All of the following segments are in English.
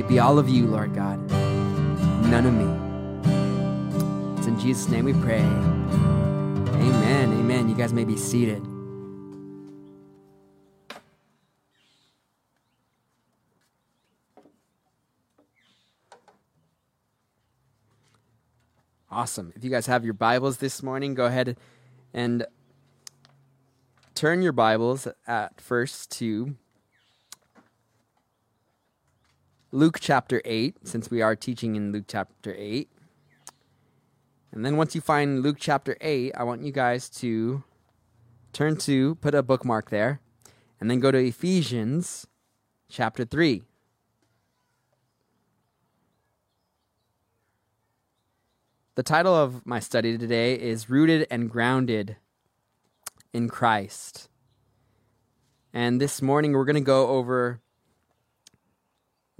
It be all of you, Lord God, none of me. It's in Jesus' name we pray. Amen. Amen. You guys may be seated. Awesome. If you guys have your Bibles this morning, go ahead and turn your Bibles at first to Luke chapter 8, since we are teaching in Luke chapter 8. And then once you find Luke chapter 8, I want you guys to turn to, put a bookmark there, and then go to Ephesians chapter 3. The title of my study today is Rooted and Grounded in Christ. And this morning we're going to go over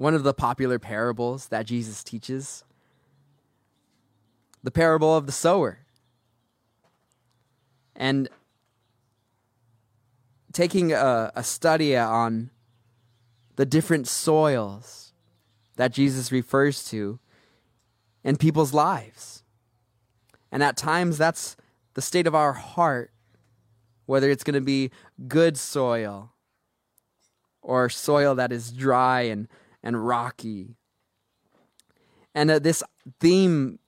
one of the popular parables that Jesus teaches the parable of the sower. And taking a, a study on the different soils that Jesus refers to in people's lives. And at times, that's the state of our heart, whether it's going to be good soil or soil that is dry and, and rocky. And uh, this theme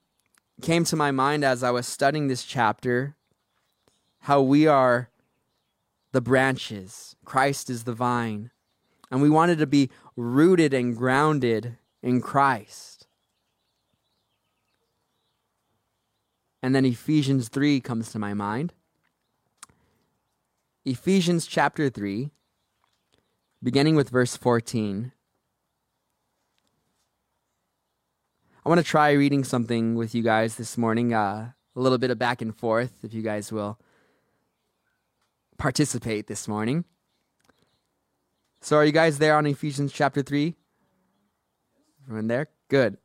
came to my mind as I was studying this chapter how we are the branches, Christ is the vine. And we wanted to be rooted and grounded in Christ. And then Ephesians 3 comes to my mind. Ephesians chapter 3, beginning with verse 14. I want to try reading something with you guys this morning, uh, a little bit of back and forth, if you guys will participate this morning. So, are you guys there on Ephesians chapter 3? Everyone there? Good.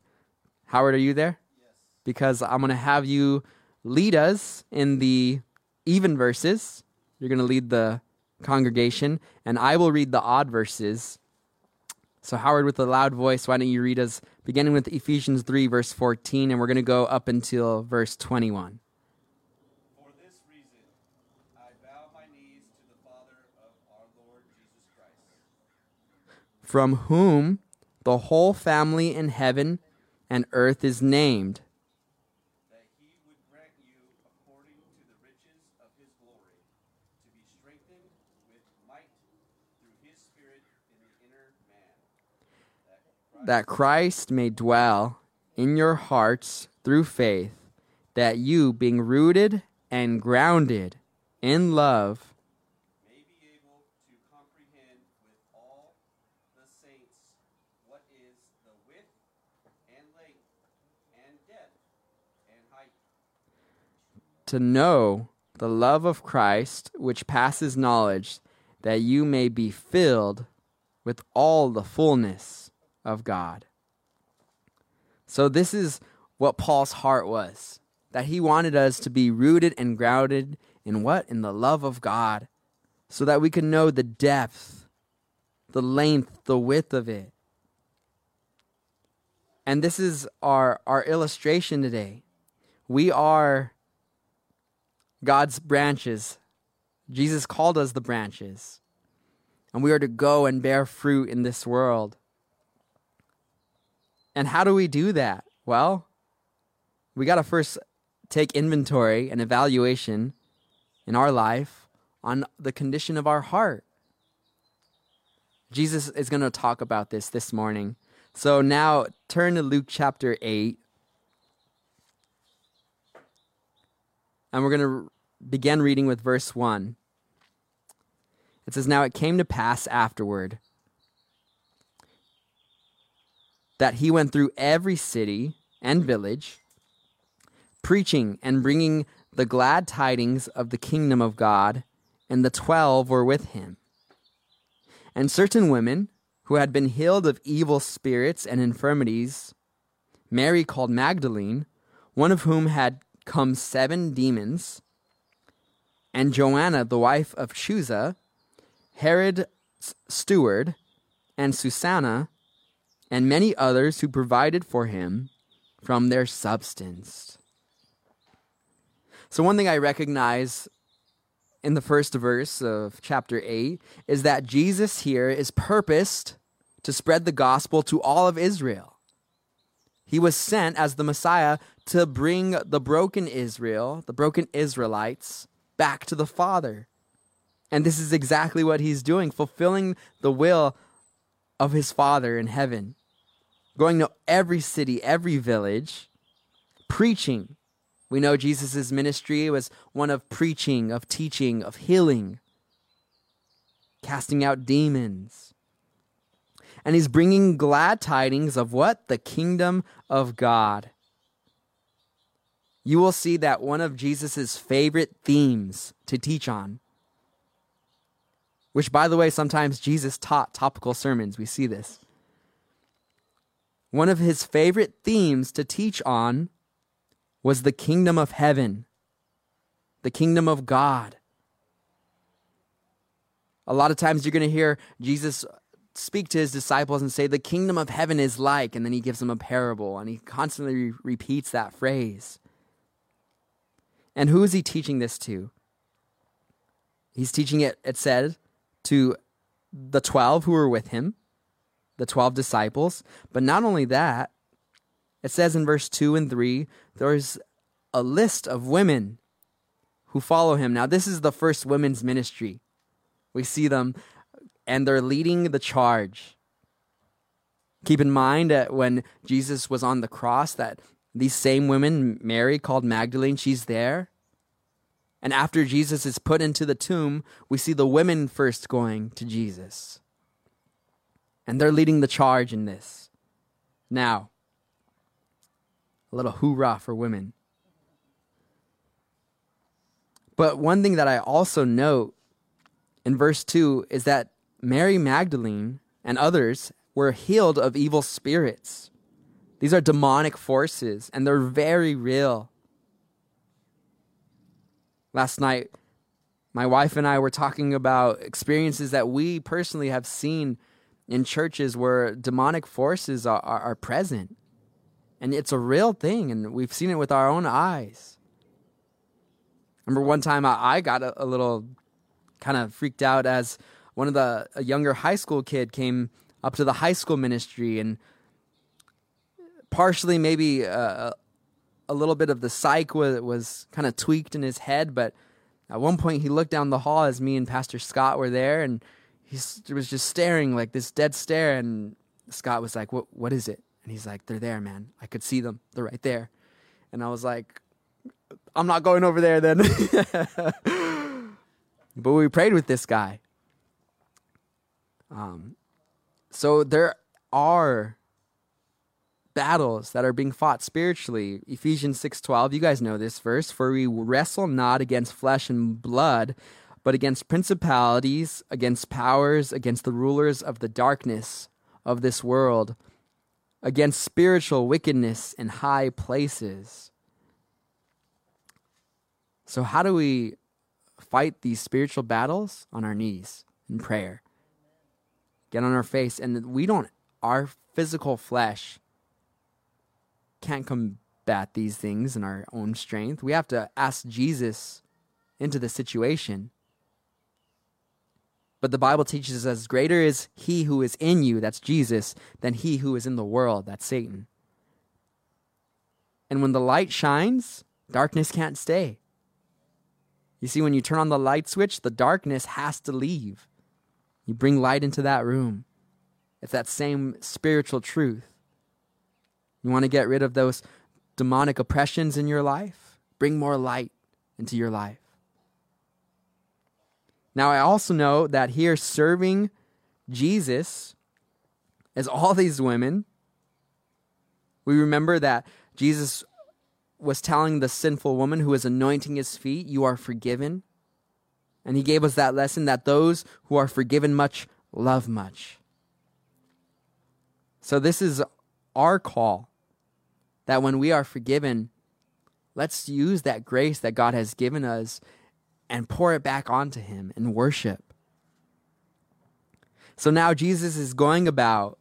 Howard, are you there? Yes. Because I'm going to have you lead us in the even verses. You're going to lead the congregation, and I will read the odd verses. So, Howard, with a loud voice, why don't you read us, beginning with Ephesians 3, verse 14, and we're going to go up until verse 21. For this reason, I bow my knees to the Father of our Lord Jesus Christ, from whom the whole family in heaven and earth is named. that he would grant you, according to the riches of his glory, to be strengthened with might through his Spirit in the inner man, that Christ may dwell in your hearts through faith, that you, being rooted and grounded in love, may be able to comprehend with all the saints what is the width and length and depth and height, to know the love of Christ, which passes knowledge, that you may be filled with all the fullness of God. So, this is what Paul's heart was that he wanted us to be rooted and grounded in what? In the love of God, so that we can know the depth, the length, the width of it. And this is our, our illustration today. We are God's branches. Jesus called us the branches. And we are to go and bear fruit in this world. And how do we do that? Well, we got to first take inventory and evaluation in our life on the condition of our heart. Jesus is going to talk about this this morning. So now turn to Luke chapter 8. And we're going to begin reading with verse 1. It says, Now it came to pass afterward that he went through every city and village, preaching and bringing the glad tidings of the kingdom of God, and the twelve were with him. And certain women who had been healed of evil spirits and infirmities, Mary called Magdalene, one of whom had come seven demons, and Joanna, the wife of Chuza, Herod's steward, and Susanna, and many others who provided for him from their substance. So, one thing I recognize in the first verse of chapter 8 is that Jesus here is purposed to spread the gospel to all of Israel. He was sent as the Messiah to bring the broken Israel, the broken Israelites, back to the Father. And this is exactly what he's doing, fulfilling the will of his Father in heaven, going to every city, every village, preaching we know Jesus' ministry was one of preaching, of teaching, of healing, casting out demons. And he's bringing glad tidings of what? The kingdom of God. You will see that one of Jesus' favorite themes to teach on, which, by the way, sometimes Jesus taught topical sermons. We see this. One of his favorite themes to teach on was the kingdom of heaven, the kingdom of God. A lot of times you're going to hear Jesus speak to his disciples and say, The kingdom of heaven is like, and then he gives them a parable, and he constantly re- repeats that phrase. And who is he teaching this to? He's teaching it, it said, to the 12 who were with him, the 12 disciples. But not only that, it says in verse 2 and 3 there's a list of women who follow him. Now, this is the first women's ministry. We see them, and they're leading the charge. Keep in mind that when Jesus was on the cross, that these same women, Mary called Magdalene, she's there. And after Jesus is put into the tomb, we see the women first going to Jesus. And they're leading the charge in this. Now, a little hoorah for women. But one thing that I also note in verse 2 is that Mary Magdalene and others were healed of evil spirits. These are demonic forces, and they're very real. Last night, my wife and I were talking about experiences that we personally have seen in churches where demonic forces are, are, are present. And it's a real thing, and we've seen it with our own eyes. remember one time I, I got a, a little kind of freaked out as one of the a younger high school kid came up to the high school ministry and partially maybe uh, a little bit of the psych was, was kind of tweaked in his head but at one point he looked down the hall as me and pastor scott were there and he was just staring like this dead stare and scott was like what, what is it and he's like, They're there, man. I could see them. They're right there. And I was like, I'm not going over there then. but we prayed with this guy. Um, so there are battles that are being fought spiritually. Ephesians 6:12, you guys know this verse, for we wrestle not against flesh and blood, but against principalities, against powers, against the rulers of the darkness of this world, against spiritual wickedness in high places. So, how do we fight these spiritual battles? On our knees in prayer. Get on our face. And we don't, our physical flesh can't combat these things in our own strength. We have to ask Jesus into the situation. But the Bible teaches us greater is he who is in you, that's Jesus, than he who is in the world, that's Satan. And when the light shines, darkness can't stay. You see, when you turn on the light switch, the darkness has to leave. You bring light into that room. It's that same spiritual truth. You want to get rid of those demonic oppressions in your life? Bring more light into your life. Now, I also know that here serving Jesus as all these women, we remember that Jesus was telling the sinful woman who was anointing his feet, You are forgiven. And he gave us that lesson that those who are forgiven much love much. So, this is our call that when we are forgiven, let's use that grace that God has given us and pour it back onto him in worship. So now Jesus is going about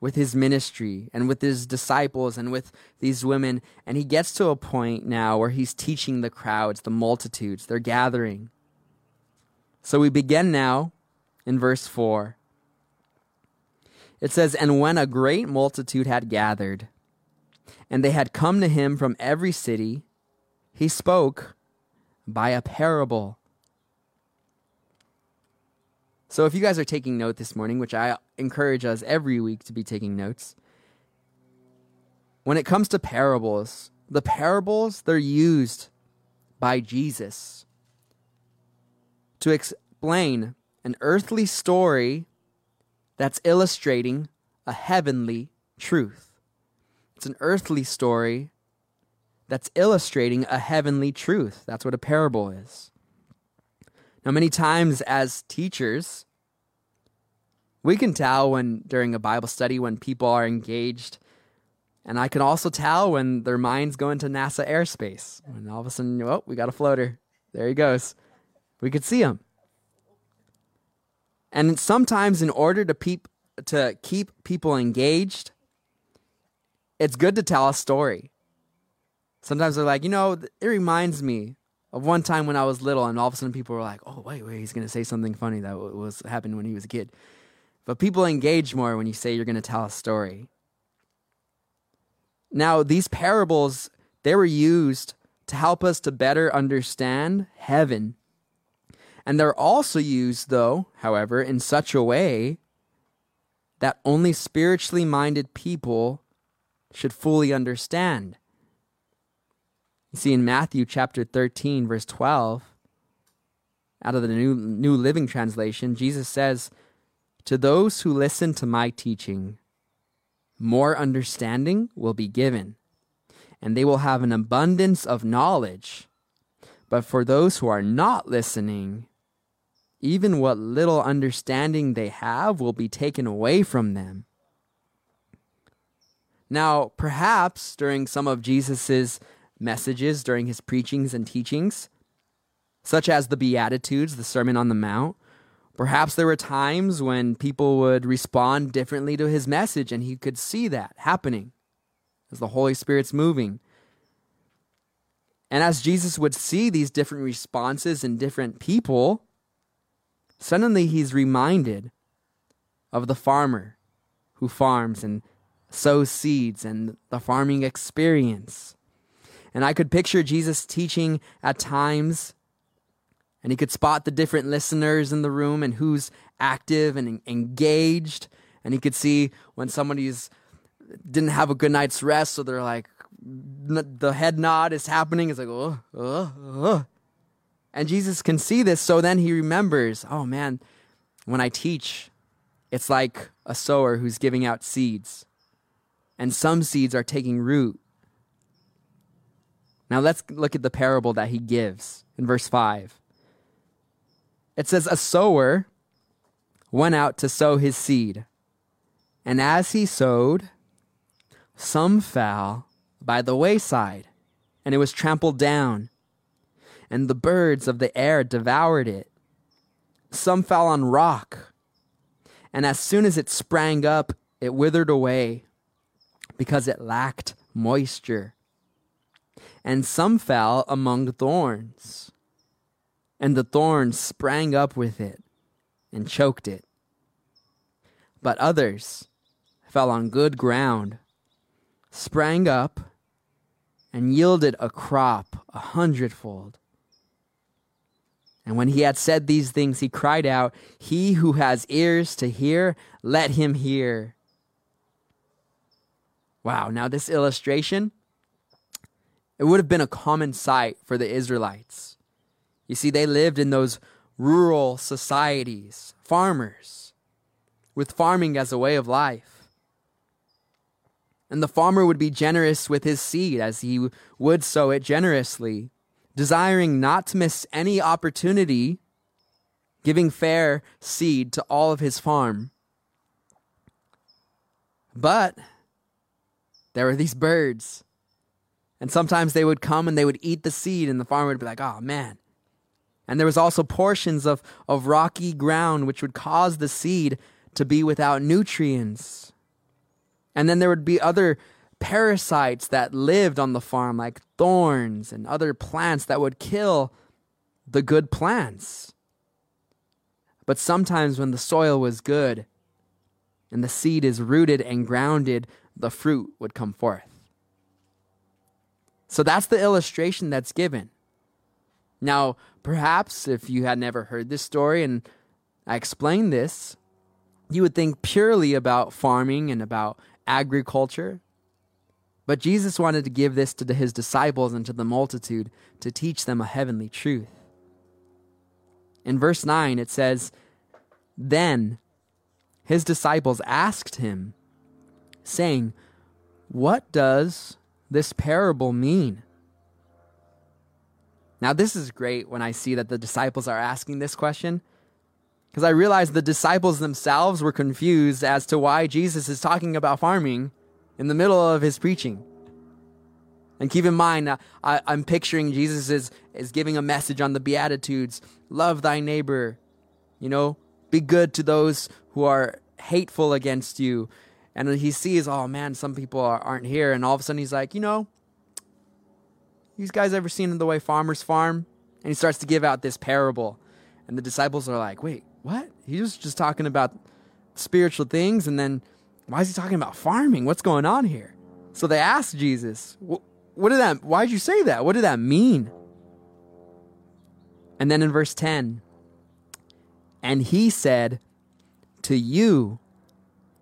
with his ministry and with his disciples and with these women. And he gets to a point now where he's teaching the crowds, the multitudes, they're gathering. So we begin now in verse 4. It says, And when a great multitude had gathered, and they had come to him from every city, he spoke by a parable so if you guys are taking note this morning, which I encourage us every week to be taking notes, when it comes to parables, the parables they're used by Jesus to explain an earthly story that's illustrating a heavenly truth. It's an earthly story that's illustrating a heavenly truth. That's what a parable is. Now, many times as teachers, we can tell when during a Bible study when people are engaged. And I can also tell when their minds go into NASA airspace. And all of a sudden, oh, we got a floater. There he goes. We could see him. And sometimes, in order to, peep, to keep people engaged, it's good to tell a story. Sometimes they're like, you know, it reminds me of one time when I was little, and all of a sudden people were like, "Oh, wait, wait, he's going to say something funny that was happened when he was a kid." But people engage more when you say you're going to tell a story. Now, these parables, they were used to help us to better understand heaven. And they're also used, though, however, in such a way that only spiritually minded people should fully understand. You see, in Matthew chapter 13, verse 12, out of the New, New Living Translation, Jesus says, To those who listen to my teaching, more understanding will be given, and they will have an abundance of knowledge. But for those who are not listening, even what little understanding they have will be taken away from them. Now, perhaps during some of Jesus's messages during his preachings and teachings, such as the Beatitudes, the Sermon on the Mount. Perhaps there were times when people would respond differently to his message, and he could see that happening as the Holy Spirit's moving. And as Jesus would see these different responses in different people, suddenly he's reminded of the farmer who farms and sows seeds and the farming experience. And I could picture Jesus teaching at times, and he could spot the different listeners in the room and who's active and engaged. And he could see when somebody's didn't have a good night's rest, so they're like, the head nod is happening. It's like, oh, oh, oh. And Jesus can see this, so then he remembers, oh man, when I teach, it's like a sower who's giving out seeds. And some seeds are taking root, now let's look at the parable that he gives in verse 5. It says, A sower went out to sow his seed, and as he sowed, some fell by the wayside, and it was trampled down, and the birds of the air devoured it. Some fell on rock, and as soon as it sprang up, it withered away because it lacked moisture and some fell among thorns. And the thorns sprang up with it and choked it. But others fell on good ground, sprang up, and yielded a crop a hundredfold. And when he had said these things, he cried out, He who has ears to hear, let him hear. Wow, now this illustration it would have been a common sight for the Israelites. You see, they lived in those rural societies, farmers, with farming as a way of life. And the farmer would be generous with his seed as he would sow it generously, desiring not to miss any opportunity, giving fair seed to all of his farm. But there were these birds and sometimes they would come and they would eat the seed, and the farmer would be like, oh man. And there was also portions of, of rocky ground which would cause the seed to be without nutrients. And then there would be other parasites that lived on the farm, like thorns and other plants that would kill the good plants. But sometimes when the soil was good and the seed is rooted and grounded, the fruit would come forth. So that's the illustration that's given. Now, perhaps if you had never heard this story and I explained this, you would think purely about farming and about agriculture. But Jesus wanted to give this to his disciples and to the multitude to teach them a heavenly truth. In verse 9, it says, Then his disciples asked him, saying, What does this parable mean? Now, this is great when I see that the disciples are asking this question because I realize the disciples themselves were confused as to why Jesus is talking about farming in the middle of his preaching. And keep in mind, uh, I, am picturing Jesus is, is giving a message on the Beatitudes love thy neighbor, you know, be good to those who are hateful against you. And he sees, oh man, some people are, aren't here. And all of a sudden he's like, you know, these guys ever seen the way farmers farm? And he starts to give out this parable. And the disciples are like, wait, what? He was just talking about spiritual things. And then why is he talking about farming? What's going on here? So they asked Jesus, what did that, why did you say that? What did that mean? And then in verse 10, and he said, To you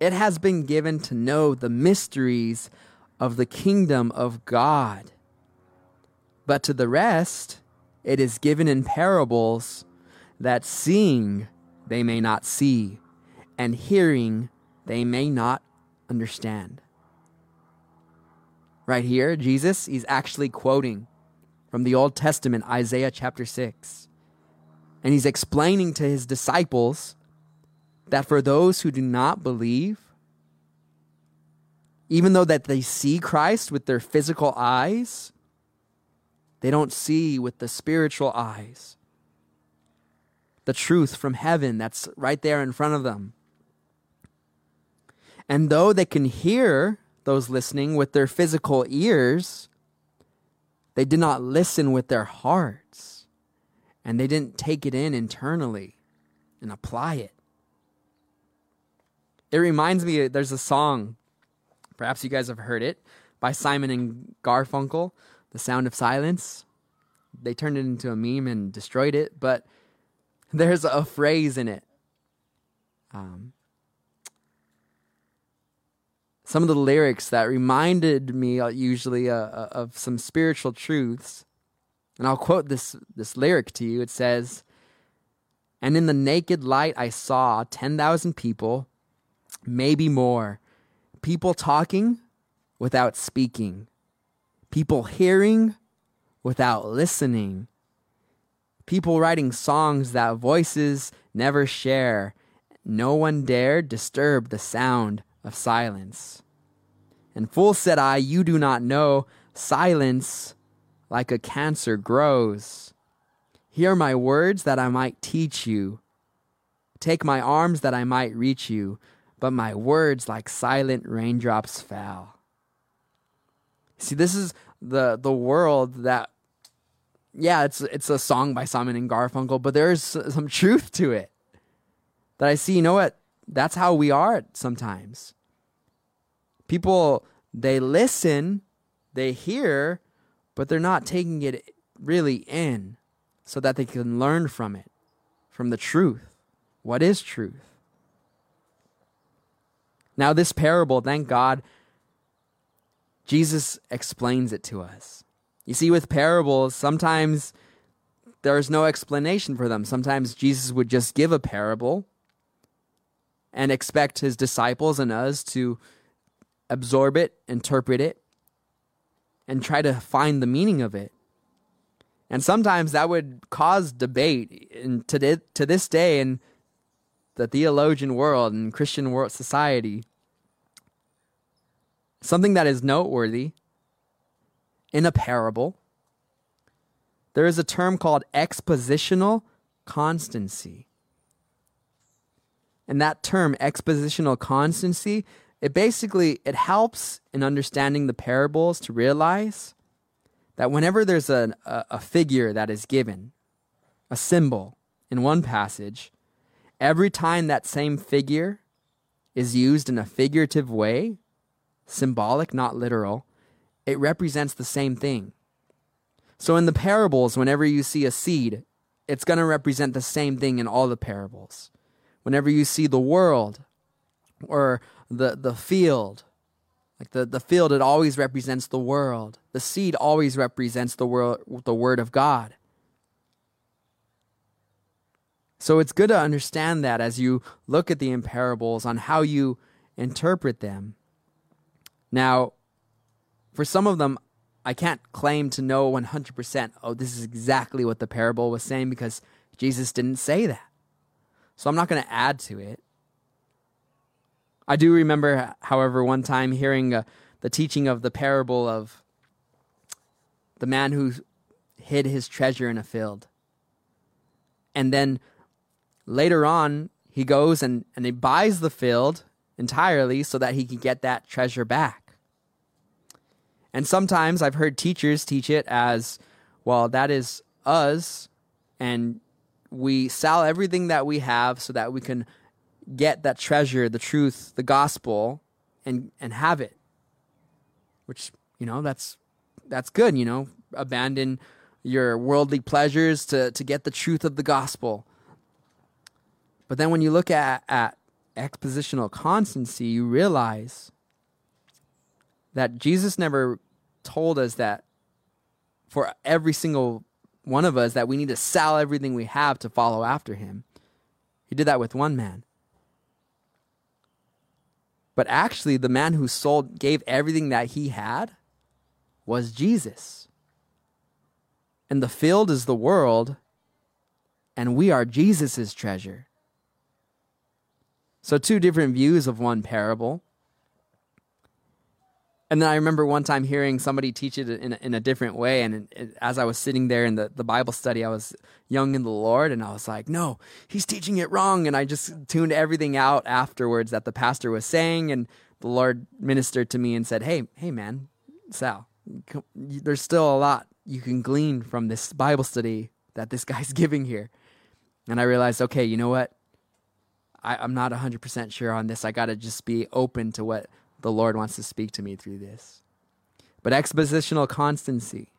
it has been given to know the mysteries of the kingdom of God. But to the rest, it is given in parables that seeing they may not see, and hearing they may not understand. Right here, Jesus, is actually quoting from the Old Testament, Isaiah chapter 6. And he's explaining to his disciples that for those who do not believe, even though that they see Christ with their physical eyes, they don't see with the spiritual eyes. The truth from heaven that's right there in front of them. And though they can hear those listening with their physical ears, they did not listen with their hearts. And they didn't take it in internally and apply it. It reminds me, there's a song, perhaps you guys have heard it, by Simon and Garfunkel the sound of silence. They turned it into a meme and destroyed it, but there's a phrase in it. Um, some of the lyrics that reminded me uh, usually uh, uh, of some spiritual truths. And I'll quote this, this lyric to you. It says, And in the naked light I saw 10,000 people, maybe more, people talking without speaking, people hearing without listening, people writing songs that voices never share. No one dared disturb the sound of silence. And fool said I, You do not know, silence like a cancer grows. Hear my words that I might teach you. Take my arms that I might reach you, but my words like silent raindrops fell. See, this is the the world that yeah, it's it's a song by Simon and Garfunkel, but there's some truth to it. That I see, you know what? That's how we are sometimes. People they listen, they hear, but they're not taking it really in so that they can learn from it, from the truth. What is truth? Now, this parable, thank God, Jesus explains it to us. You see, with parables, sometimes there's no explanation for them. Sometimes Jesus would just give a parable and expect his disciples and us to absorb it, interpret it, and try to find the meaning of it. And sometimes that would cause debate and to, to this day in the theologian world and Christian world society. Something that is noteworthy in a parable, there is a term called expositional constancy. And that term, expositional constancy, it basically it helps in understanding the parables to realize that whenever there's a, a, a figure that is given, a symbol in one passage, every time that same figure is used in a figurative way, symbolic, not literal, it represents the same thing. So in the parables, whenever you see a seed, it's going to represent the same thing in all the parables. Whenever you see the world or the, the field, like the, the field, it always represents the world. The seed always represents the world, the word of God. So it's good to understand that as you look at the parables on how you interpret them. Now, for some of them, I can't claim to know 100%, oh, this is exactly what the parable was saying because Jesus didn't say that. So I'm not going to add to it. I do remember, however, one time hearing uh, the teaching of the parable of the man who hid his treasure in a field. And then later on, he goes and, and he buys the field entirely so that he can get that treasure back. And sometimes I've heard teachers teach it as, well, that is us, and we sell everything that we have so that we can get that treasure, the truth, the gospel, and and have it. Which you know that's that's good. You know, abandon your worldly pleasures to to get the truth of the gospel. But then when you look at at expositional constancy, you realize that Jesus never told us that for every single one of us that we need to sell everything we have to follow after him. He did that with one man. But actually the man who sold gave everything that he had was Jesus. And the field is the world and we are Jesus' treasure. So two different views of one parable. And then I remember one time hearing somebody teach it in a, in a different way. And as I was sitting there in the, the Bible study, I was young in the Lord and I was like, no, he's teaching it wrong. And I just tuned everything out afterwards that the pastor was saying. And the Lord ministered to me and said, hey, hey, man, Sal, there's still a lot you can glean from this Bible study that this guy's giving here. And I realized, okay, you know what? I, I'm not 100% sure on this. I got to just be open to what the Lord wants to speak to me through this. But expositional constancy,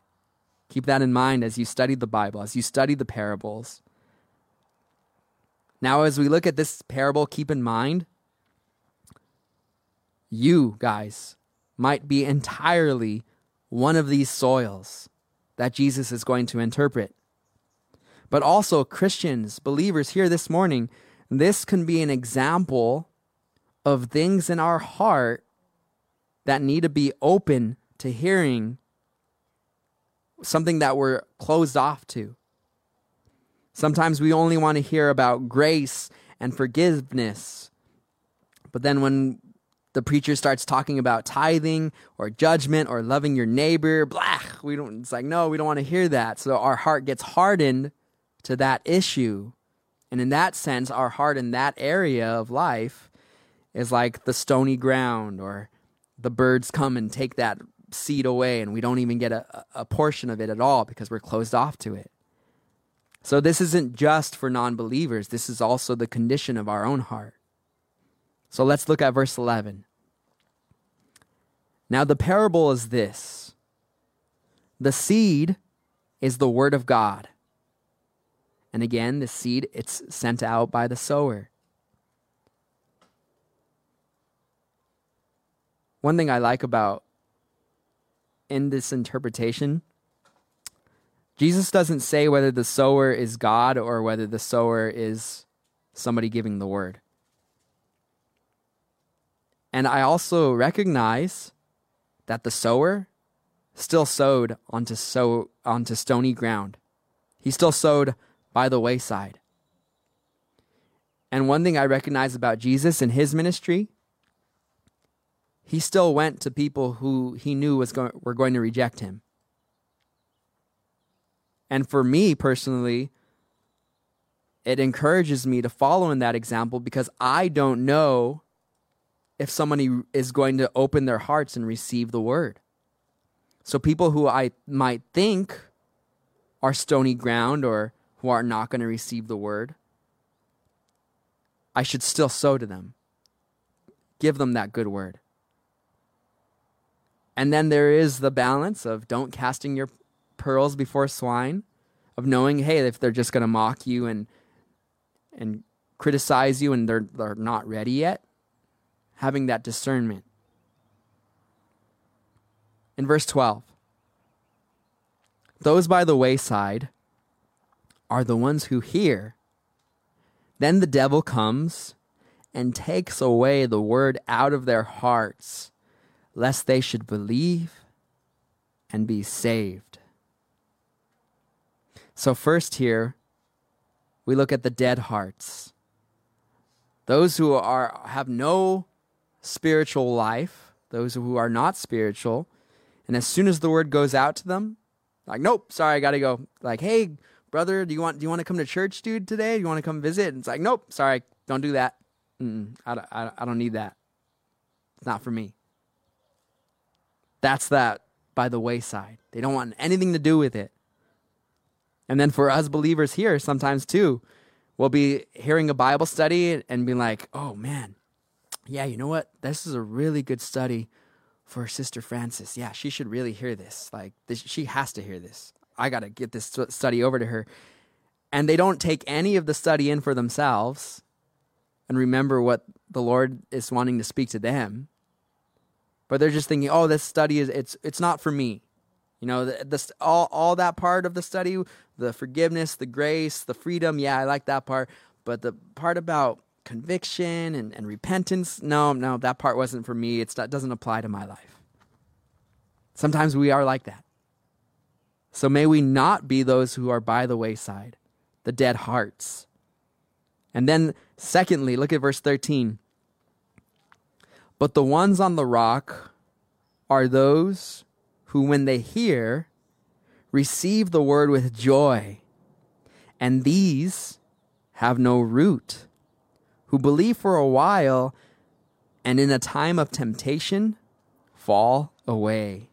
keep that in mind as you study the Bible, as you study the parables. Now, as we look at this parable, keep in mind you guys might be entirely one of these soils that Jesus is going to interpret. But also, Christians, believers here this morning, this can be an example of things in our heart that need to be open to hearing something that we're closed off to. Sometimes we only want to hear about grace and forgiveness. But then when the preacher starts talking about tithing or judgment or loving your neighbor, blah, we don't it's like no, we don't want to hear that. So our heart gets hardened to that issue. And in that sense, our heart in that area of life is like the stony ground or the birds come and take that seed away and we don't even get a, a portion of it at all because we're closed off to it. So this isn't just for non believers, this is also the condition of our own heart. So let's look at verse 11. Now, the parable is this the seed is the word of God. And again, the seed, it's sent out by the sower. one thing I like about in this interpretation, Jesus doesn't say whether the sower is God or whether the sower is somebody giving the word. And I also recognize that the sower still sowed onto sow onto stony ground. He still sowed by the wayside. And one thing I recognize about Jesus and his ministry he still went to people who he knew was going, were going to reject him. And for me personally, it encourages me to follow in that example because I don't know if somebody is going to open their hearts and receive the word. So people who I might think are stony ground or who are not going to receive the word, I should still sow to them. Give them that good word. And then there is the balance of don't casting your pearls before swine, of knowing, hey, if they're just going to mock you and and criticize you and they're they're not ready yet, having that discernment. In verse 12, those by the wayside are the ones who hear. Then the devil comes and takes away the word out of their hearts, lest they should believe and be saved. So, first here, we look at the dead hearts. Those who are have no spiritual life, those who are not spiritual, and as soon as the word goes out to them, like, nope, sorry, I gotta go. Like, hey, brother, do you want do you want to come to church, dude, today? Do you want to come visit? And it's like, nope, sorry, don't do that. Mm-mm, I, I, I don't need that. It's not for me. That's that by the wayside. They don't want anything to do with it. And then for us believers here, sometimes too, we'll be hearing a Bible study and be like, oh man, yeah, you know what? This is a really good study for Sister Francis. Yeah, she should really hear this. Like, this, she has to hear this. I got to get this study over to her. And they don't take any of the study in for themselves and remember what the Lord is wanting to speak to them. But they're just thinking, "Oh, this study is it's it's not for me." You know, this all all that part of the study, the forgiveness, the grace, the freedom, yeah, I like that part. But the part about conviction and, and repentance, no, no, that part wasn't for me. It's, doesn't apply to my life. Sometimes we are like that. So may we not be those who are by the wayside, the dead hearts. And then, secondly, look at verse 13. But the ones on the rock are those who, when they hear, receive the word with joy. And these have no root who believe for a while and in a time of temptation fall away.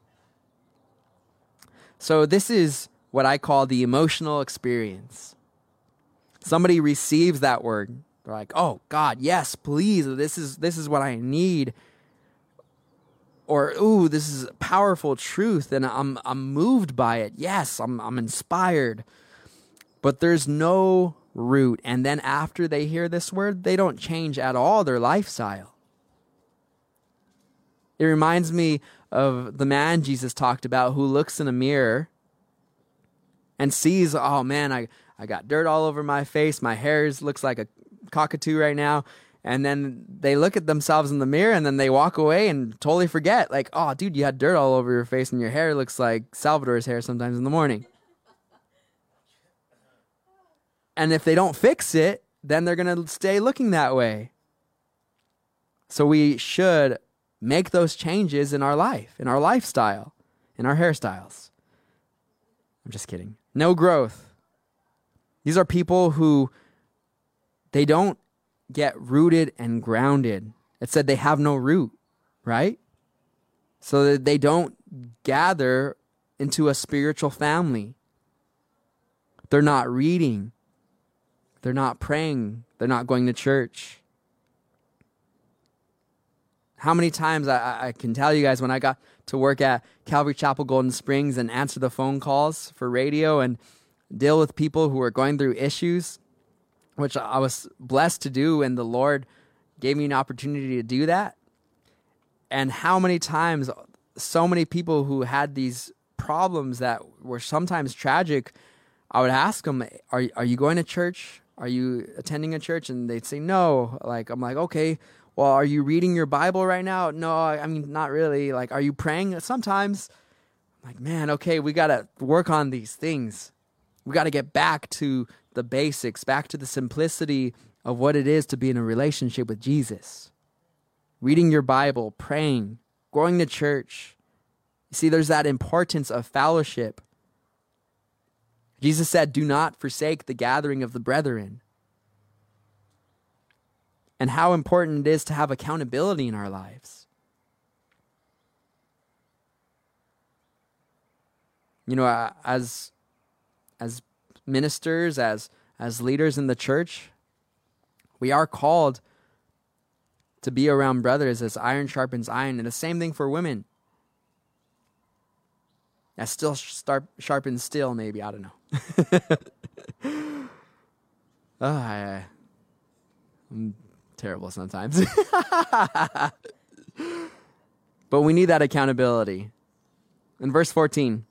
So, this is what I call the emotional experience. Somebody receives that word. They're like, "Oh God, yes, please. This is this is what I need." Or, "Ooh, this is powerful truth and I'm I'm moved by it. Yes, I'm I'm inspired." But there's no root. And then after they hear this word, they don't change at all their lifestyle. It reminds me of the man Jesus talked about who looks in a mirror and sees, oh man, I, I got dirt all over my face. My hair looks like a cockatoo right now. And then they look at themselves in the mirror and then they walk away and totally forget, like, oh, dude, you had dirt all over your face and your hair looks like Salvador's hair sometimes in the morning. And if they don't fix it, then they're going to stay looking that way. So we should make those changes in our life, in our lifestyle, in our hairstyles. I'm just kidding. No growth. These are people who they don't get rooted and grounded. It said they have no root, right? So that they don't gather into a spiritual family. They're not reading. They're not praying. They're not going to church. How many times I, I can tell you guys when I got to work at Calvary Chapel Golden Springs and answer the phone calls for radio and deal with people who are going through issues, which I was blessed to do, and the Lord gave me an opportunity to do that. And how many times so many people who had these problems that were sometimes tragic, I would ask them, "Are are you going to church? Are you attending a church?" And they'd say, "No." Like I'm like, "Okay, well, are you reading your Bible right now?" No, I mean, not really. Like, are you praying? Sometimes. I'm like, man, okay, we got to work on these things. We got to get back to the basics, back to the simplicity of what it is to be in a relationship with Jesus. Reading your Bible, praying, going to church. You see, there's that importance of fellowship. Jesus said, Do not forsake the gathering of the brethren. And how important it is to have accountability in our lives. You know, as as ministers, as as leaders in the church, we are called to be around brothers as iron sharpens iron, and the same thing for women. As still sharpens steel, maybe I don't know. oh, I, I'm terrible sometimes. but we need that accountability. In verse 14,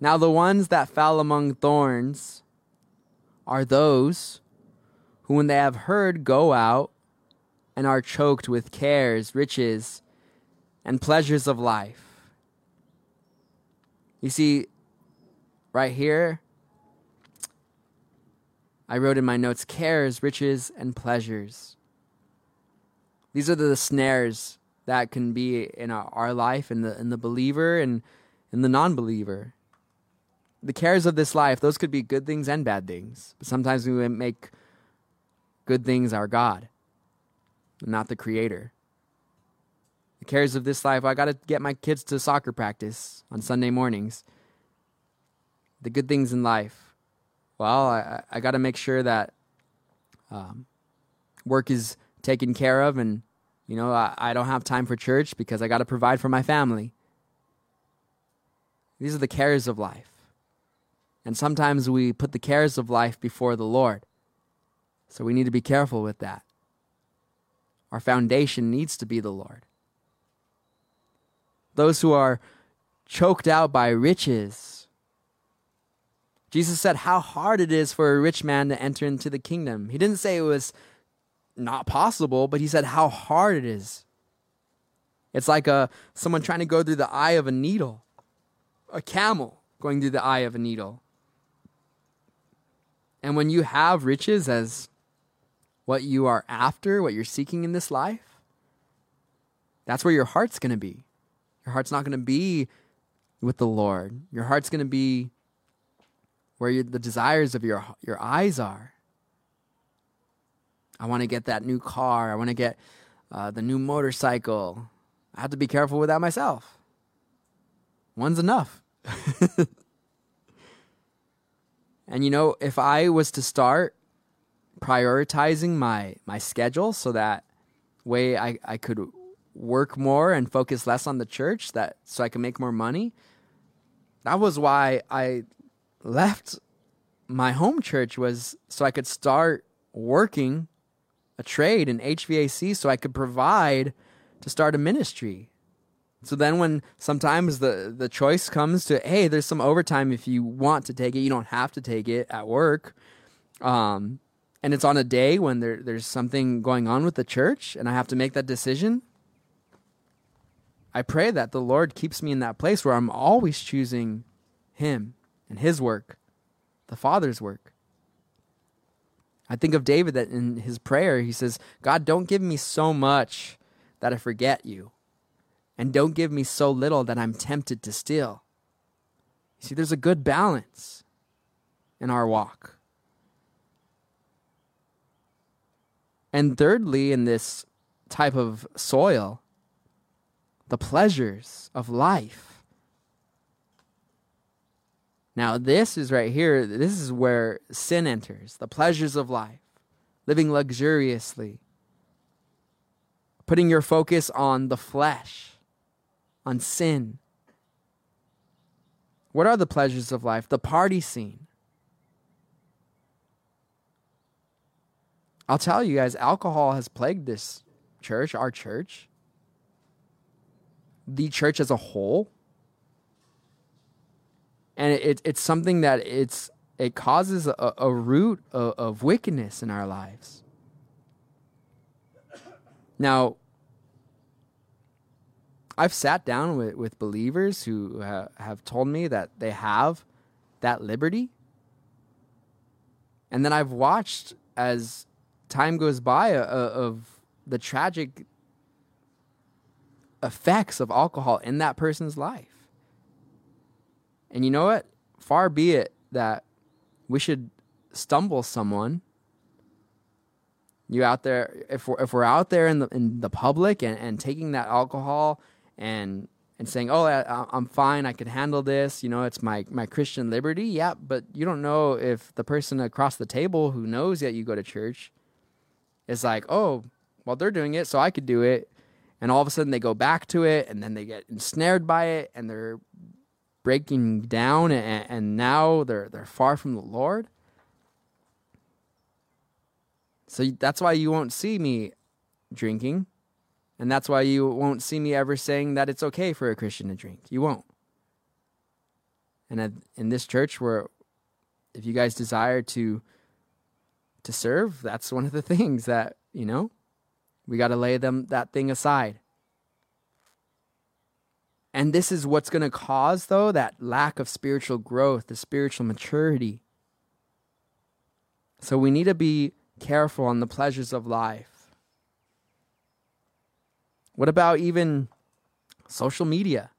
now the ones that fell among thorns are those who, when they have heard, go out and are choked with cares, riches, and pleasures of life. You see, right here, I wrote in my notes cares, riches, and pleasures. These are the snares that can be in our, our life, in the, in the believer and in the non believer. The cares of this life, those could be good things and bad things. But sometimes we make good things our God, not the Creator. The cares of this life, I got to get my kids to soccer practice on Sunday mornings. The good things in life, well, I, I got to make sure that um, work is taken care of and, you know, I, I don't have time for church because I got to provide for my family. These are the cares of life. And sometimes we put the cares of life before the Lord. So we need to be careful with that. Our foundation needs to be the Lord. Those who are choked out by riches Jesus said how hard it is for a rich man to enter into the kingdom. He didn't say it was not possible, but he said how hard it is. It's like a someone trying to go through the eye of a needle, a camel going through the eye of a needle. And when you have riches as what you are after, what you're seeking in this life, that's where your heart's going to be. Your heart's not going to be with the Lord. Your heart's going to be where the desires of your your eyes are. I want to get that new car. I want to get uh, the new motorcycle. I have to be careful with that myself. One's enough. and you know, if I was to start prioritizing my my schedule so that way I, I could work more and focus less on the church that so I can make more money. That was why I left my home church was so I could start working a trade in HVAC so I could provide to start a ministry. So then when sometimes the the choice comes to hey there's some overtime if you want to take it you don't have to take it at work. Um and it's on a day when there there's something going on with the church and I have to make that decision. I pray that the Lord keeps me in that place where I'm always choosing him and his work, the Father's work. I think of David that in his prayer, he says, God, don't give me so much that I forget you, and don't give me so little that I'm tempted to steal. You see, there's a good balance in our walk. And thirdly, in this type of soil, the pleasures of life. Now, this is right here, this is where sin enters the pleasures of life, living luxuriously, putting your focus on the flesh, on sin. What are the pleasures of life? The party scene. I'll tell you guys, alcohol has plagued this church, our church, the church as a whole and it, it's something that it's it causes a, a root of, of wickedness in our lives. Now, I've sat down with, with believers who ha- have told me that they have that liberty. And then I've watched as time goes by uh, of the tragic effects of alcohol in that person's life. And you know what? Far be it that we should stumble someone You out there if we're if we're out there in the in the public and, and taking that alcohol and and saying, "Oh, I, I'm fine. I can handle this. You know, it's my my Christian liberty." Yeah, but you don't know if the person across the table who knows that you go to church is like, "Oh, well, they're doing it, so I could do it." And all of a sudden, they go back to it, and then they get ensnared by it, and they're breaking down, and, and now they're they're far from the Lord. So that's why you won't see me drinking. And that's why you won't see me ever saying that it's okay for a Christian to drink. You won't. And in this church where if you guys desire to to serve, that's one of the things that, you know, we got to lay them that thing aside. And this is what's going to cause though that lack of spiritual growth, the spiritual maturity. So we need to be careful on the pleasures of life. What about even social media?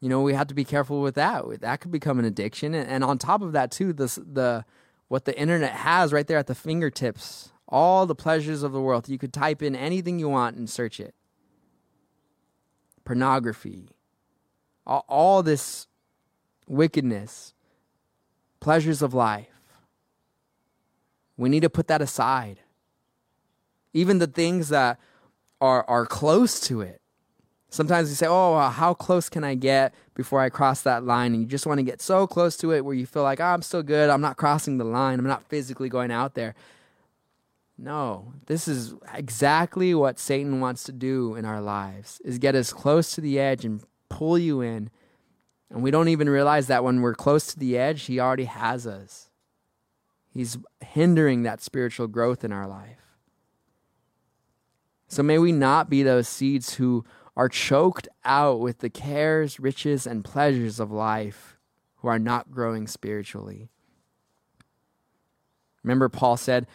You know, we have to be careful with that. That could become an addiction. And on top of that, too, this, the what the internet has right there at the fingertips, all the pleasures of the world. You could type in anything you want and search it. Pornography, all, all this wickedness pleasures of life. We need to put that aside. Even the things that are, are close to it. Sometimes you say, Oh, how close can I get before I cross that line? And you just want to get so close to it where you feel like, oh, I'm still good. I'm not crossing the line. I'm not physically going out there. No, this is exactly what Satan wants to do in our lives is get us close to the edge and pull you in and we don't even realize that when we're close to the edge, He already has us. He's hindering that spiritual growth in our life. So may we not be those seeds who are choked out with the cares, riches, and pleasures of life, who are not growing spiritually. Remember, Paul said,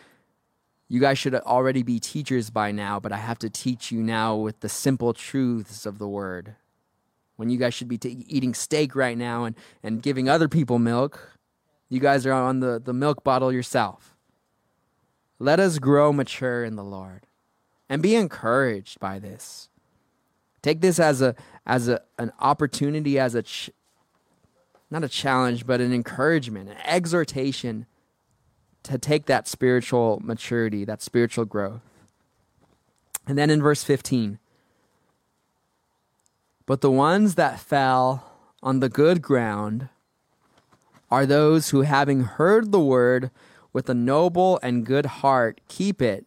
You guys should already be teachers by now, but I have to teach you now with the simple truths of the word when you guys should be t- eating steak right now and, and giving other people milk. You guys are on the, the milk bottle yourself. Let us grow mature in the Lord and be encouraged by this. Take this as a as a an opportunity as a ch- not a challenge but an encouragement, an exhortation to take that spiritual maturity, that spiritual growth. And then in verse 15, but the ones that fell on the good ground are those who, having heard the word with a noble and good heart, keep it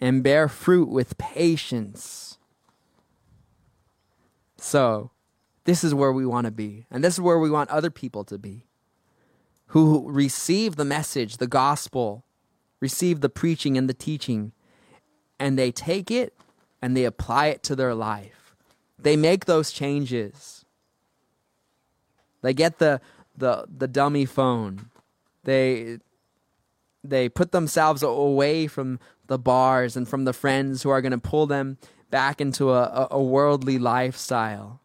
and bear fruit with patience. So, this is where we want to be, and this is where we want other people to be who receive the message, the gospel, receive the preaching and the teaching, and they take it and they apply it to their life they make those changes. They get the the the dummy phone. They they put themselves away from the bars and from the friends who are going to pull them back into a, a, worldly lifestyle.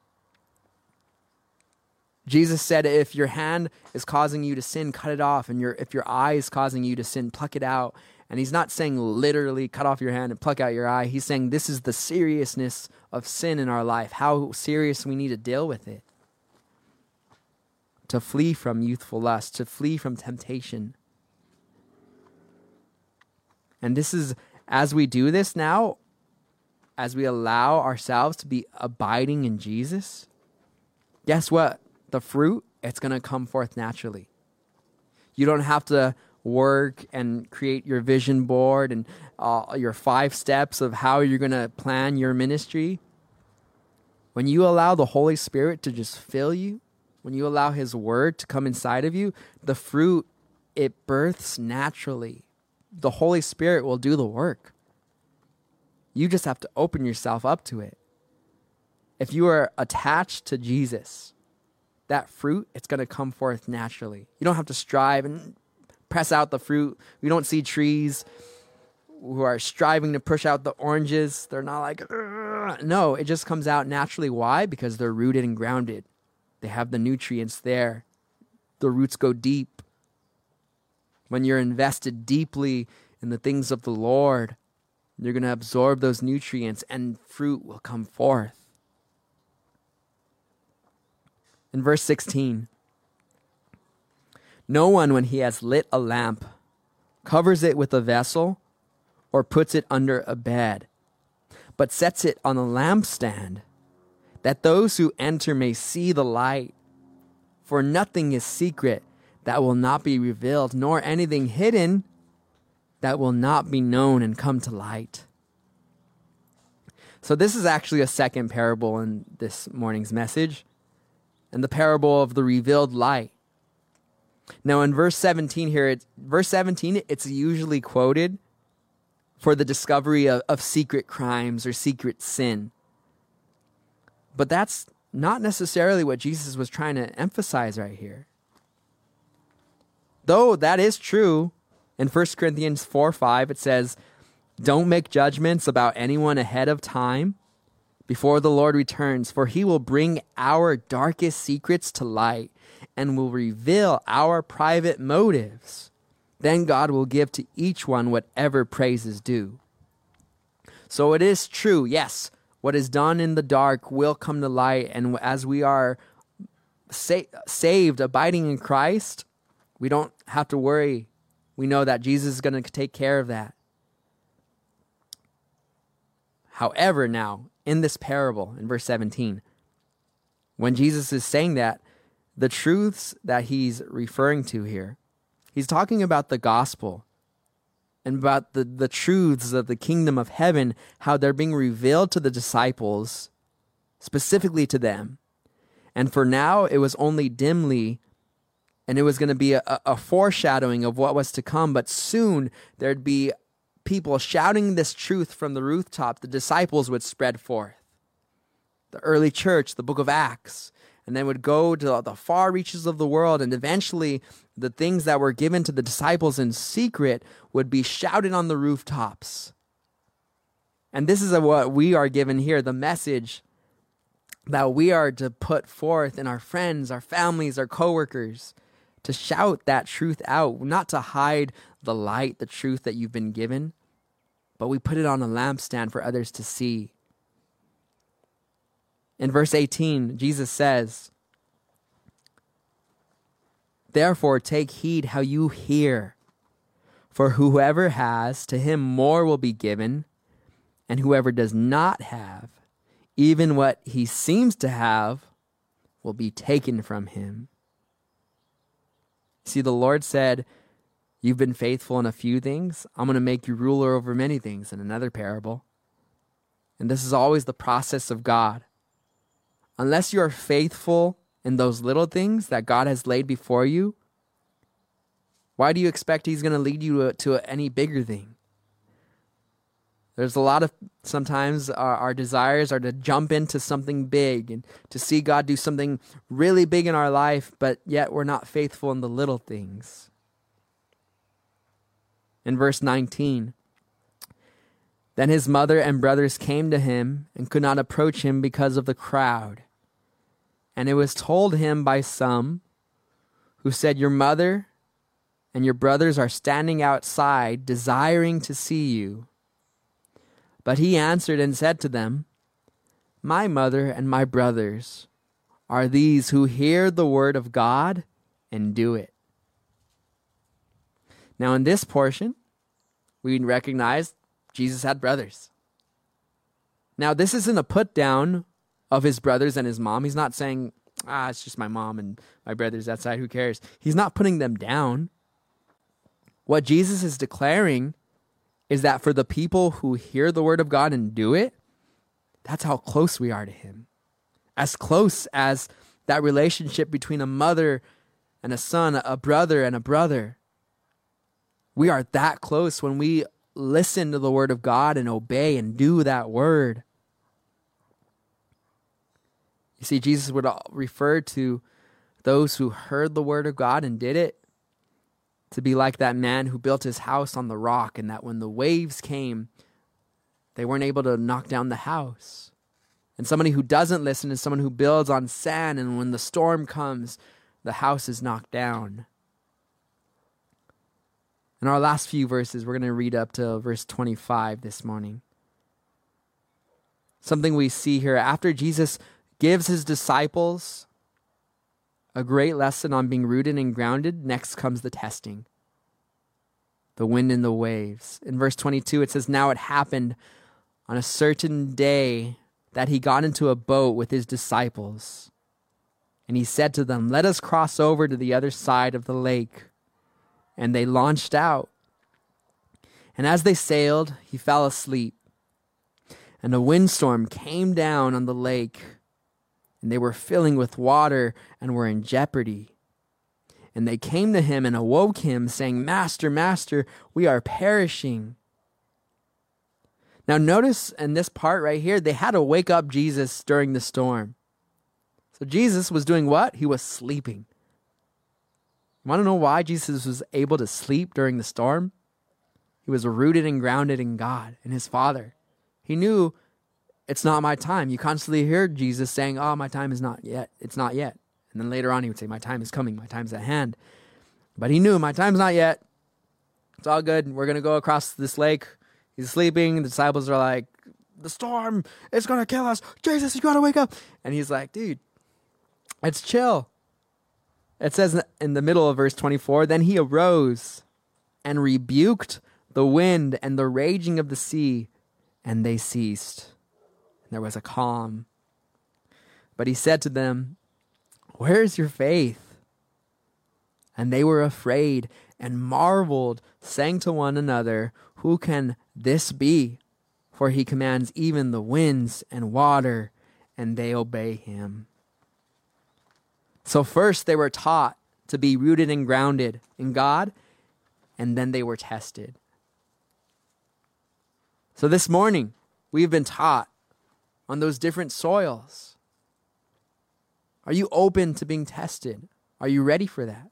Jesus said, if your hand is causing you to sin, cut it off. And your, if your eye is causing you to sin, pluck it out. And he's not saying literally cut off your hand and pluck out your eye. He's saying this is the seriousness of sin in our life, how serious we need to deal with it. To flee from youthful lust, to flee from temptation. And this is, as we do this now, as we allow ourselves to be abiding in Jesus, guess what? The fruit, it's going to come forth naturally. You don't have to work and create your vision board and uh, your five steps of how you're going to plan your ministry, when you allow the Holy Spirit to just fill you, when you allow His Word to come inside of you, the fruit, it births naturally. The Holy Spirit will do the work. You just have to open yourself up to it. If you are attached to Jesus, that fruit, it's going to come forth naturally. You don't have to strive and press out the fruit. We don't see trees who are striving to push out the oranges. They're not like, no, it just comes out naturally. Why? Because they're rooted and grounded. They have the nutrients there. The roots go deep. When you're invested deeply in the things of the Lord, you're going to absorb those nutrients and fruit will come forth. In verse 16, no one, when he has lit a lamp, covers it with a vessel or puts it under a bed, but sets it on a lampstand, that those who enter may see the light. For nothing is secret that will not be revealed, nor anything hidden that will not be known and come to light. So, this is actually a second parable in this morning's message, and the parable of the revealed light. Now, in verse 17 here, it's, verse 17, it's usually quoted for the discovery of, of secret crimes or secret sin. But that's not necessarily what Jesus was trying to emphasize right here. Though that is true, in 1 Corinthians 4 5, it says, Don't make judgments about anyone ahead of time before the Lord returns, for he will bring our darkest secrets to light and will reveal our private motives. Then God will give to each one whatever praise is due. So it is true, yes, what is done in the dark will come to light, and as we are sa- saved, abiding in Christ, we don't have to worry we know that Jesus is going to take care of that. However, now, in this parable, in verse 17, when Jesus is saying that, the truths that he's referring to here, he's talking about the gospel and about the, the truths of the kingdom of heaven, how they're being revealed to the disciples, specifically to them. And for now, it was only dimly and it was going to be a, a, foreshadowing of what was to come. But soon there'd be people shouting this truth from the rooftop. The disciples would spread forth. The early church, the book of Acts, and then would go to the far reaches of the world. And eventually, the things that were given to the disciples in secret would be shouted on the rooftops. And this is what we are given here the message that we are to put forth in our friends, our families, our coworkers to shout that truth out, not to hide the light, the truth that you've been given, but we put it on a lampstand for others to see. In verse 18, Jesus says, Therefore, take heed how you hear. For whoever has, to him more will be given, and whoever does not have, even what he seems to have, will be taken from him. See, the Lord said, You've been faithful in a few things. I'm going to make you ruler over many things in another parable. And this is always the process of God. Unless you are faithful in those little things that God has laid before you, why do you expect He's going to lead you to, to any bigger thing? There's a lot of sometimes our, our, desires are to jump into something big and to see God do something really big in our life, but yet we're not faithful in the little things. In verse 19, then his mother and brothers came to him and could not approach him because of the crowd. And it was told him by some who said, Your mother and your brothers are standing outside, desiring to see you. But he answered and said to them, My mother and my brothers are these who hear the word of God and do it. Now, in this portion, we recognize Jesus had brothers. Now, this isn't a put down of his brothers and his mom. He's not saying, ah, it's just my mom and my brothers outside. Who cares? He's not putting them down. What Jesus is declaring is that for the people who hear the word of God and do it, that's how close we are to Him. As close as that relationship between a mother and a son, a brother and a brother. We are that close when we listen to the word of God and obey and do that word. You see, Jesus would refer to those who heard the word of God and did it to be like that man who built his house on the rock, and that when the waves came, they weren't able to knock down the house. And somebody who doesn't listen is someone who builds on sand, and when the storm comes, the house is knocked down. In our last few verses, we're going to read up to verse 25 this morning. Something we see here after Jesus gives his disciples a great lesson on being rooted and grounded, next comes the testing the wind and the waves. In verse 22, it says, Now it happened on a certain day that he got into a boat with his disciples. And he said to them, Let us cross over to the other side of the lake. And they launched out. And as they sailed, he fell asleep. And a windstorm came down on the lake, and they were filling with water and were in jeopardy. And they came to him and awoke him, saying, Master, Master, we are perishing. Now, notice in this part right here, they had to wake up Jesus during the storm. So, Jesus was doing what? He was sleeping. Want to know why Jesus was able to sleep during the storm? He was rooted and grounded in God and his Father. He knew it's not my time. You constantly hear Jesus saying, Oh, my time is not yet. It's not yet. And then later on, he would say, My time is coming. My time's at hand. But he knew, My time's not yet. It's all good. We're going to go across this lake. He's sleeping. The disciples are like, The storm is going to kill us. Jesus, you got to wake up. And he's like, Dude, it's chill. It says in the middle of verse 24 Then he arose and rebuked the wind and the raging of the sea, and they ceased. There was a calm. But he said to them, where is your faith? And they were afraid and marveled, saying to one another, Who can this be? For he commands even the winds and water, and they obey him. So, first they were taught to be rooted and grounded in God, and then they were tested. So, this morning, we've been taught on those different soils are you open to being tested? Are you ready for that?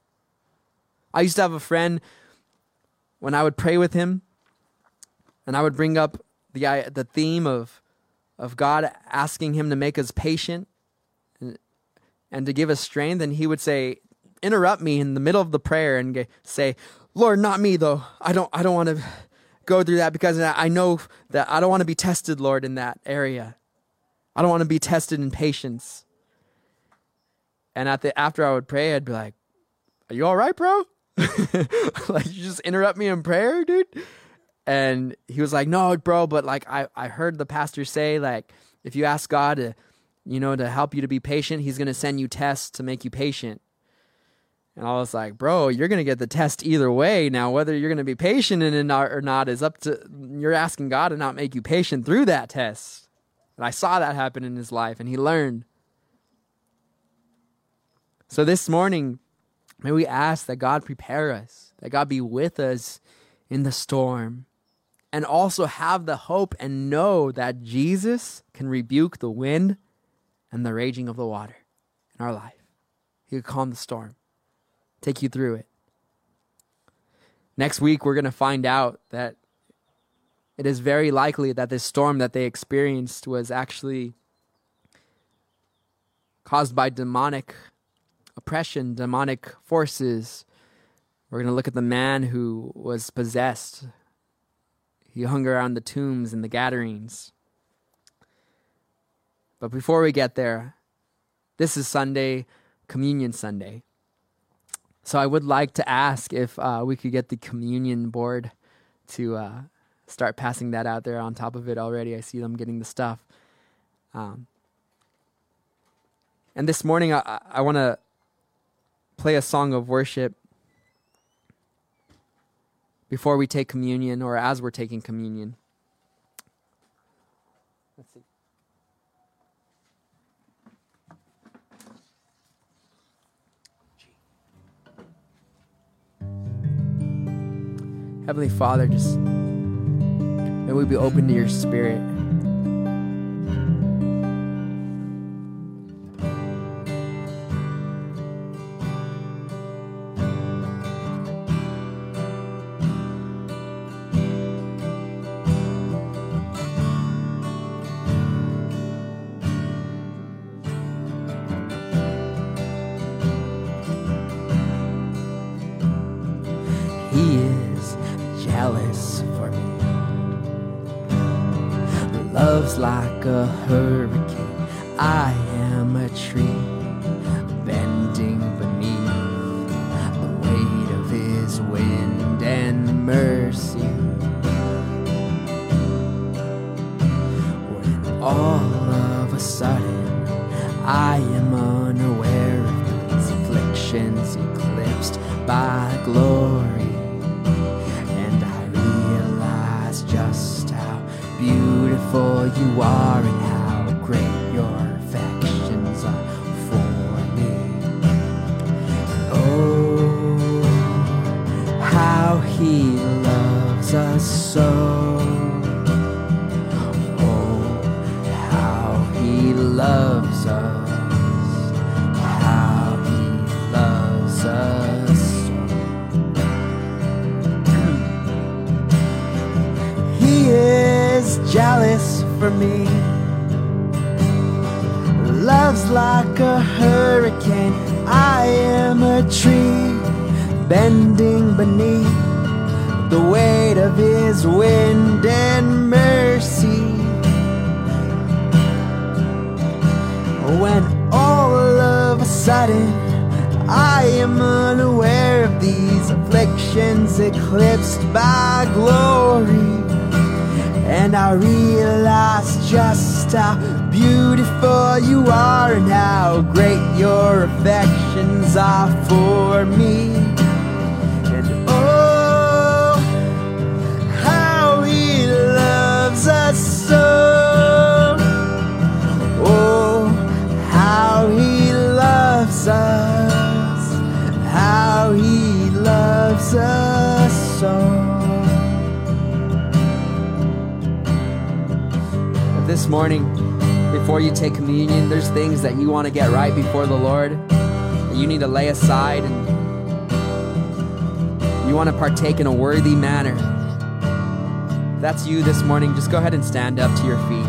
I used to have a friend when I would pray with him and I would bring up the the theme of of God asking him to make us patient and, and to give us strength and he would say interrupt me in the middle of the prayer and say Lord not me though I don't I don't want to go through that because I know that I don't want to be tested Lord in that area I don't want to be tested in patience and at the after I would pray, I'd be like, "Are you all right, bro? like you just interrupt me in prayer, dude." And he was like, "No, bro, but like I I heard the pastor say like if you ask God to, you know, to help you to be patient, He's gonna send you tests to make you patient." And I was like, "Bro, you're gonna get the test either way. Now, whether you're gonna be patient in it or not is up to you're asking God to not make you patient through that test." And I saw that happen in his life, and he learned. So this morning, may we ask that God prepare us, that God be with us in the storm, and also have the hope and know that Jesus can rebuke the wind and the raging of the water in our life. He could calm the storm, take you through it. Next week, we're going to find out that it is very likely that this storm that they experienced was actually caused by demonic oppression, demonic forces. We're going to look at the man who was possessed. He hung around the tombs and the gatherings. But before we get there, this is Sunday, Communion Sunday. So I would like to ask if uh, we could get the communion board to uh, start passing that out there on top of it already. I see them getting the stuff. Um, and this morning, I, I want to play a song of worship before we take communion or as we're taking communion. Let's see. Heavenly Father, just may we be open to your spirit. Me. Love's like a hurricane. I am a tree bending beneath the weight of his wind and mercy. When all of a sudden I am unaware of these afflictions eclipsed by glory. And I realize just how beautiful you are and how great your affections are for me. And oh, how he loves us so. Oh, how he loves us. How he loves us so. This morning, before you take communion, there's things that you want to get right before the Lord that you need to lay aside and you want to partake in a worthy manner. If that's you this morning, just go ahead and stand up to your feet.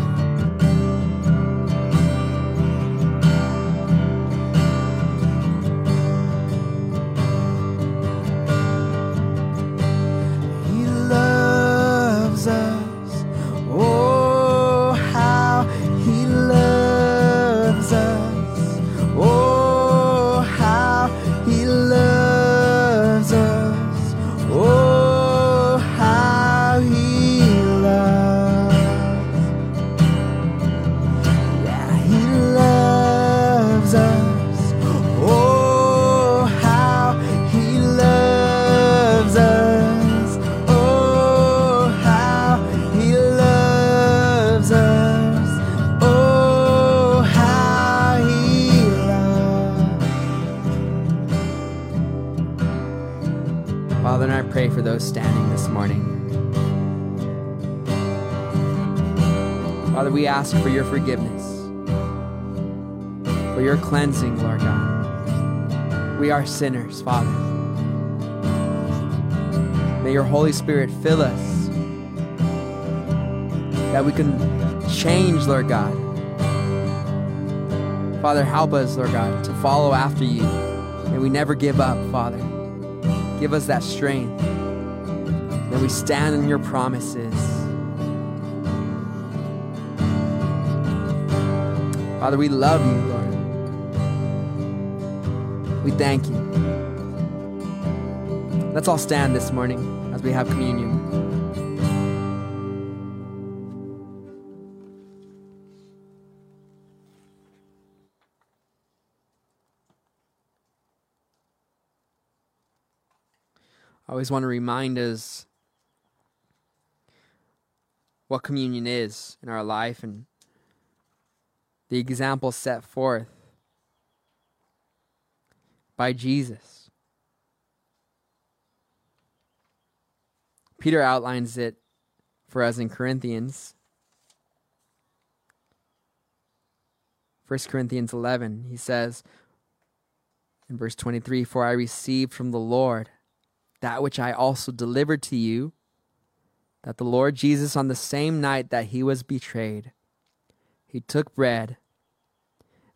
Standing this morning. Father, we ask for your forgiveness, for your cleansing, Lord God. We are sinners, Father. May your Holy Spirit fill us that we can change, Lord God. Father, help us, Lord God, to follow after you. May we never give up, Father. Give us that strength. We stand in your promises. Father, we love you, Lord. We thank you. Let's all stand this morning as we have communion. I always want to remind us what communion is in our life and the example set forth by Jesus. Peter outlines it for us in Corinthians. 1 Corinthians 11, he says in verse 23 For I received from the Lord that which I also delivered to you, that the Lord Jesus, on the same night that he was betrayed, he took bread.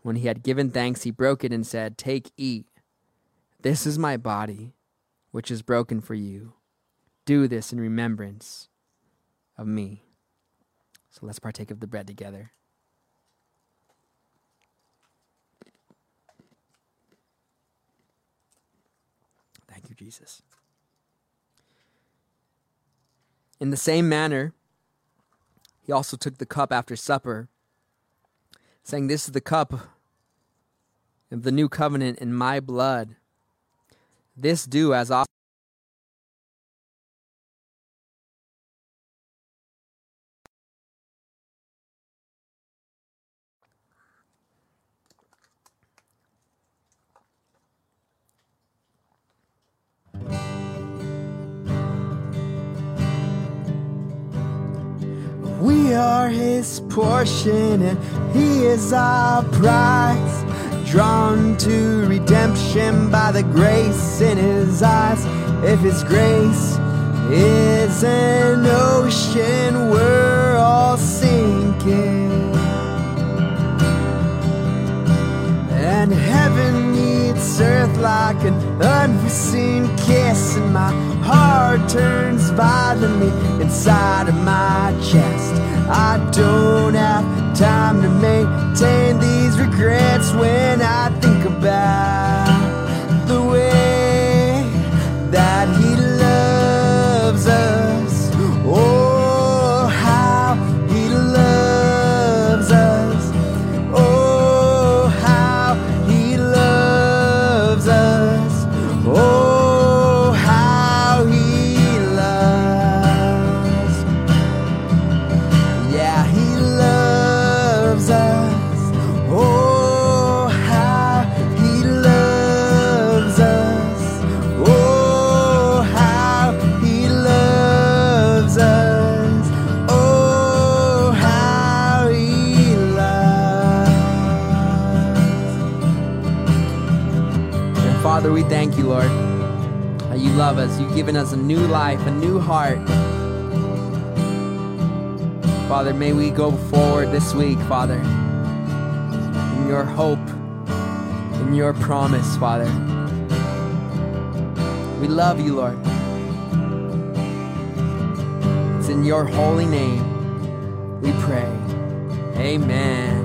When he had given thanks, he broke it and said, Take, eat. This is my body, which is broken for you. Do this in remembrance of me. So let's partake of the bread together. Thank you, Jesus. In the same manner, he also took the cup after supper, saying, This is the cup of the new covenant in my blood. This do as often. Are his portion and he is our prize. Drawn to redemption by the grace in his eyes. If his grace is an ocean, we're all sinking. And heaven needs earth like an unforeseen kiss, in my heart turns violently inside of my chest. I don't have time to maintain these regrets when I think about given us a new life, a new heart. Father, may we go forward this week, Father, in your hope, in your promise, Father. We love you, Lord. It's in your holy name we pray. Amen.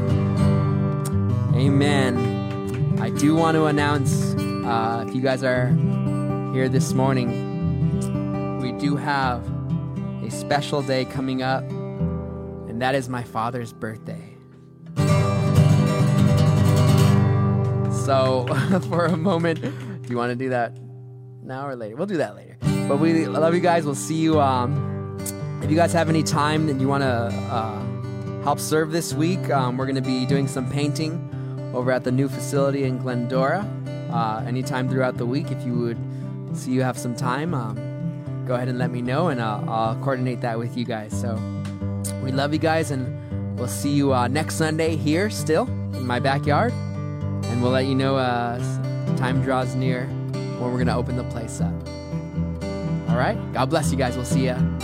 Amen. I do want to announce uh, if you guys are here this morning, have a special day coming up, and that is my father's birthday. So, for a moment, do you want to do that now or later? We'll do that later. But we love you guys. We'll see you. Um, if you guys have any time that you want to uh, help serve this week, um, we're going to be doing some painting over at the new facility in Glendora. Uh, anytime throughout the week, if you would see you have some time, um, go ahead and let me know, and I'll, I'll coordinate that with you guys. So we love you guys, and we'll see you uh, next Sunday here, still in my backyard, and we'll let you know uh, time draws near when we're going to open the place up. All right. God bless you guys. We'll see you